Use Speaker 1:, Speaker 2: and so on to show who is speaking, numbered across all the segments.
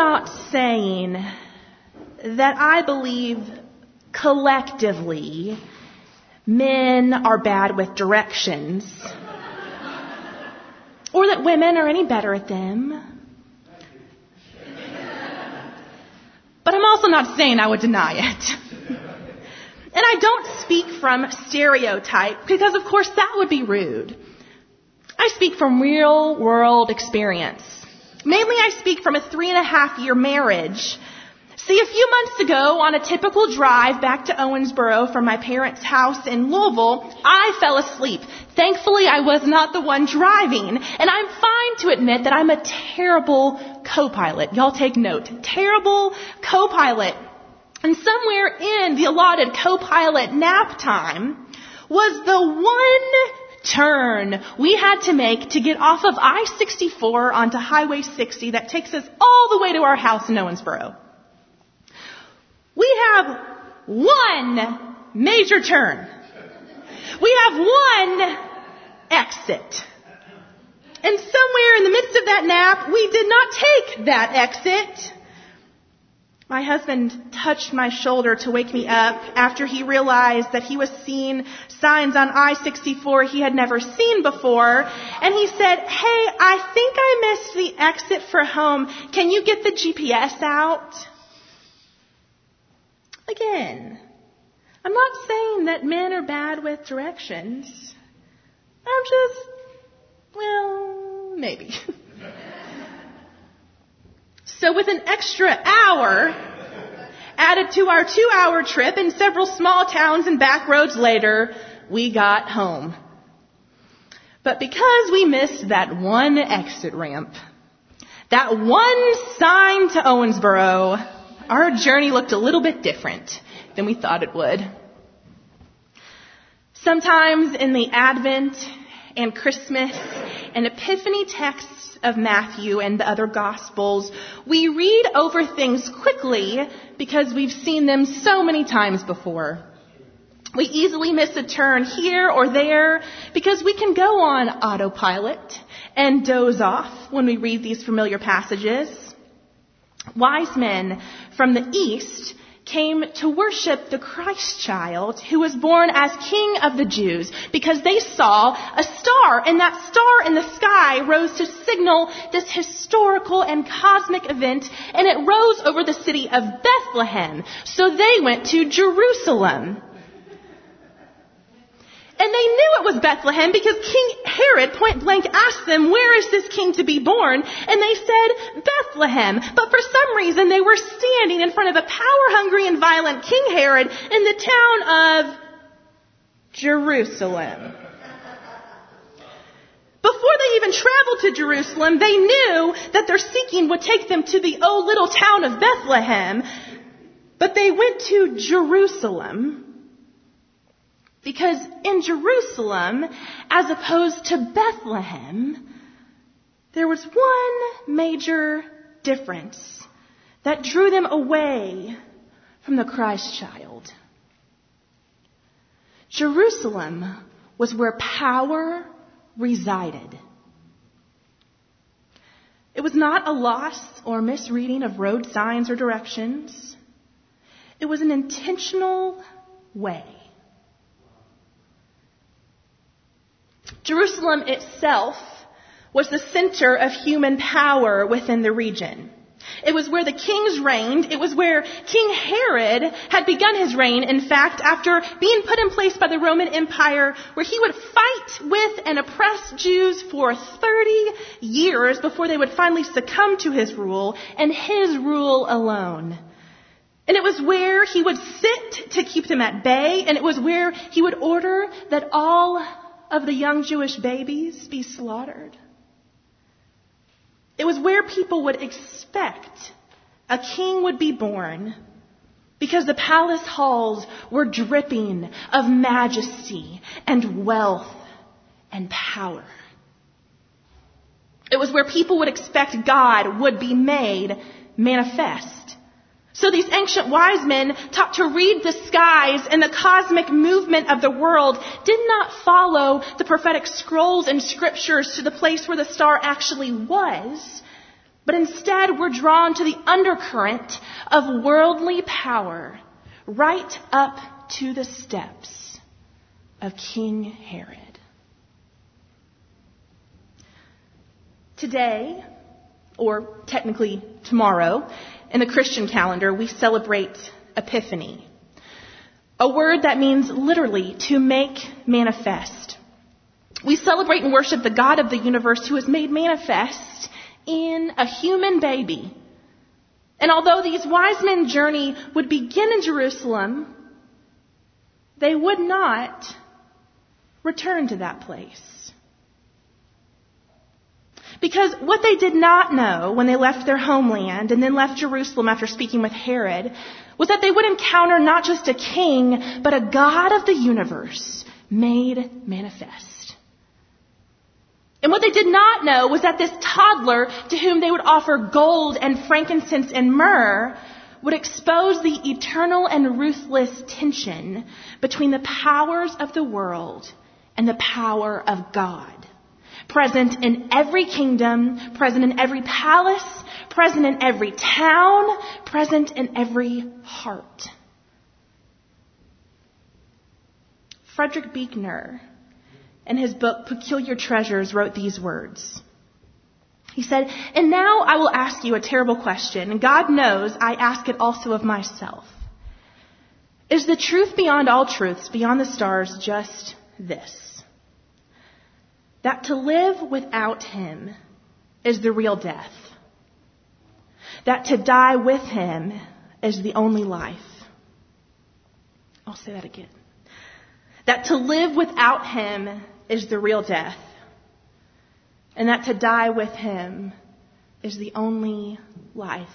Speaker 1: not saying that I believe collectively men are bad with directions or that women are any better at them. But I'm also not saying I would deny it. And I don't speak from stereotype because of course that would be rude. I speak from real world experience. Mainly I speak from a three and a half year marriage. See, a few months ago on a typical drive back to Owensboro from my parents' house in Louisville, I fell asleep. Thankfully I was not the one driving. And I'm fine to admit that I'm a terrible co-pilot. Y'all take note. Terrible co-pilot. And somewhere in the allotted co-pilot nap time was the one turn we had to make to get off of I-64 onto Highway 60 that takes us all the way to our house in Owensboro. We have one major turn. We have one exit. And somewhere in the midst of that nap, we did not take that exit. My husband touched my shoulder to wake me up after he realized that he was seeing signs on I-64 he had never seen before. And he said, hey, I think I missed the exit for home. Can you get the GPS out? Again, I'm not saying that men are bad with directions. I'm just, well, maybe. So with an extra hour added to our two hour trip and several small towns and back roads later, we got home. But because we missed that one exit ramp, that one sign to Owensboro, our journey looked a little bit different than we thought it would. Sometimes in the Advent and Christmas and Epiphany texts of Matthew and the other Gospels, we read over things quickly because we've seen them so many times before. We easily miss a turn here or there because we can go on autopilot and doze off when we read these familiar passages. Wise men from the East came to worship the Christ child who was born as King of the Jews because they saw a star and that star in the sky rose to signal this historical and cosmic event and it rose over the city of Bethlehem. So they went to Jerusalem. And they knew it was Bethlehem because King Herod point blank asked them, where is this king to be born? And they said, Bethlehem. But for some reason they were standing in front of a power hungry and violent King Herod in the town of Jerusalem. Before they even traveled to Jerusalem, they knew that their seeking would take them to the oh little town of Bethlehem. But they went to Jerusalem because in Jerusalem, as opposed to Bethlehem, there was one major difference that drew them away from the Christ child. Jerusalem was where power resided. It was not a loss or misreading of road signs or directions. It was an intentional way Jerusalem itself was the center of human power within the region. It was where the kings reigned. It was where King Herod had begun his reign, in fact, after being put in place by the Roman Empire, where he would fight with and oppress Jews for 30 years before they would finally succumb to his rule, and his rule alone. And it was where he would sit to keep them at bay, and it was where he would order that all of the young Jewish babies be slaughtered. It was where people would expect a king would be born because the palace halls were dripping of majesty and wealth and power. It was where people would expect God would be made manifest. So these ancient wise men taught to read the skies and the cosmic movement of the world did not follow the prophetic scrolls and scriptures to the place where the star actually was, But instead, we're drawn to the undercurrent of worldly power right up to the steps of King Herod. Today, or technically tomorrow, in the Christian calendar, we celebrate Epiphany. A word that means literally to make manifest. We celebrate and worship the God of the universe who is made manifest in a human baby. And although these wise men's journey would begin in Jerusalem, they would not return to that place. Because what they did not know when they left their homeland and then left Jerusalem after speaking with Herod was that they would encounter not just a king, but a God of the universe made manifest. And what they did not know was that this toddler to whom they would offer gold and frankincense and myrrh would expose the eternal and ruthless tension between the powers of the world and the power of God present in every kingdom, present in every palace, present in every town, present in every heart. Frederick Buechner, in his book Peculiar Treasures, wrote these words. He said, And now I will ask you a terrible question, and God knows I ask it also of myself. Is the truth beyond all truths, beyond the stars, just this? That to live without him is the real death. That to die with him is the only life. I'll say that again. That to live without him is the real death. And that to die with him is the only life.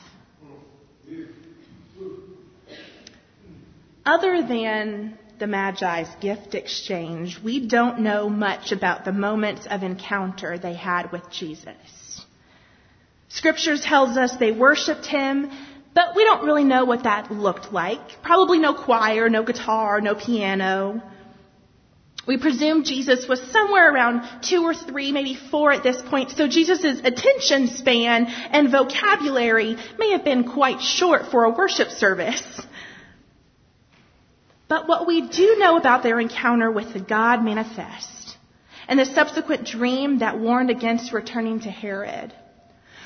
Speaker 1: Other than the Magi's gift exchange, we don't know much about the moments of encounter they had with Jesus. Scripture tells us they worshiped him, but we don't really know what that looked like. Probably no choir, no guitar, no piano. We presume Jesus was somewhere around two or three, maybe four at this point, so Jesus' attention span and vocabulary may have been quite short for a worship service. But what we do know about their encounter with the God manifest and the subsequent dream that warned against returning to Herod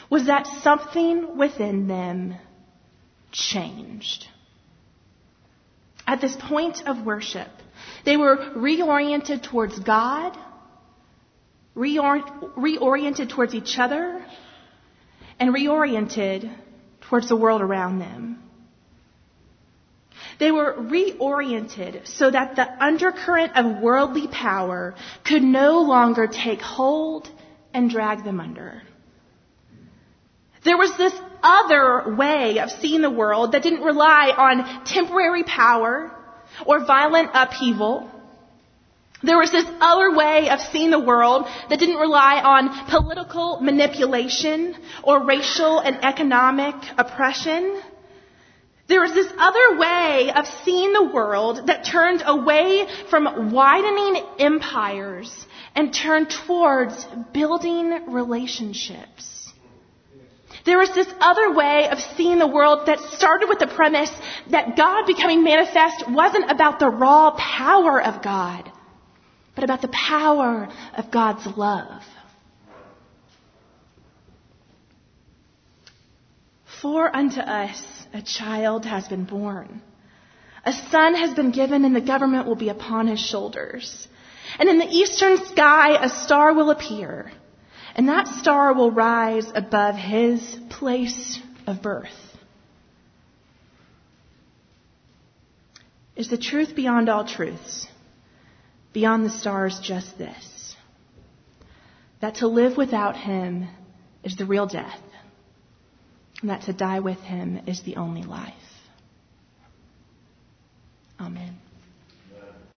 Speaker 1: was that something within them changed. At this point of worship, they were reoriented towards God, reoriented towards each other, and reoriented towards the world around them. They were reoriented so that the undercurrent of worldly power could no longer take hold and drag them under. There was this other way of seeing the world that didn't rely on temporary power or violent upheaval. There was this other way of seeing the world that didn't rely on political manipulation or racial and economic oppression. There was this other way of seeing the world that turned away from widening empires and turned towards building relationships. There was this other way of seeing the world that started with the premise that God becoming manifest wasn't about the raw power of God, but about the power of God's love. For unto us a child has been born. A son has been given and the government will be upon his shoulders. And in the eastern sky a star will appear. And that star will rise above his place of birth. Is the truth beyond all truths? Beyond the stars just this. That to live without him is the real death that to die with him is the only life. Amen.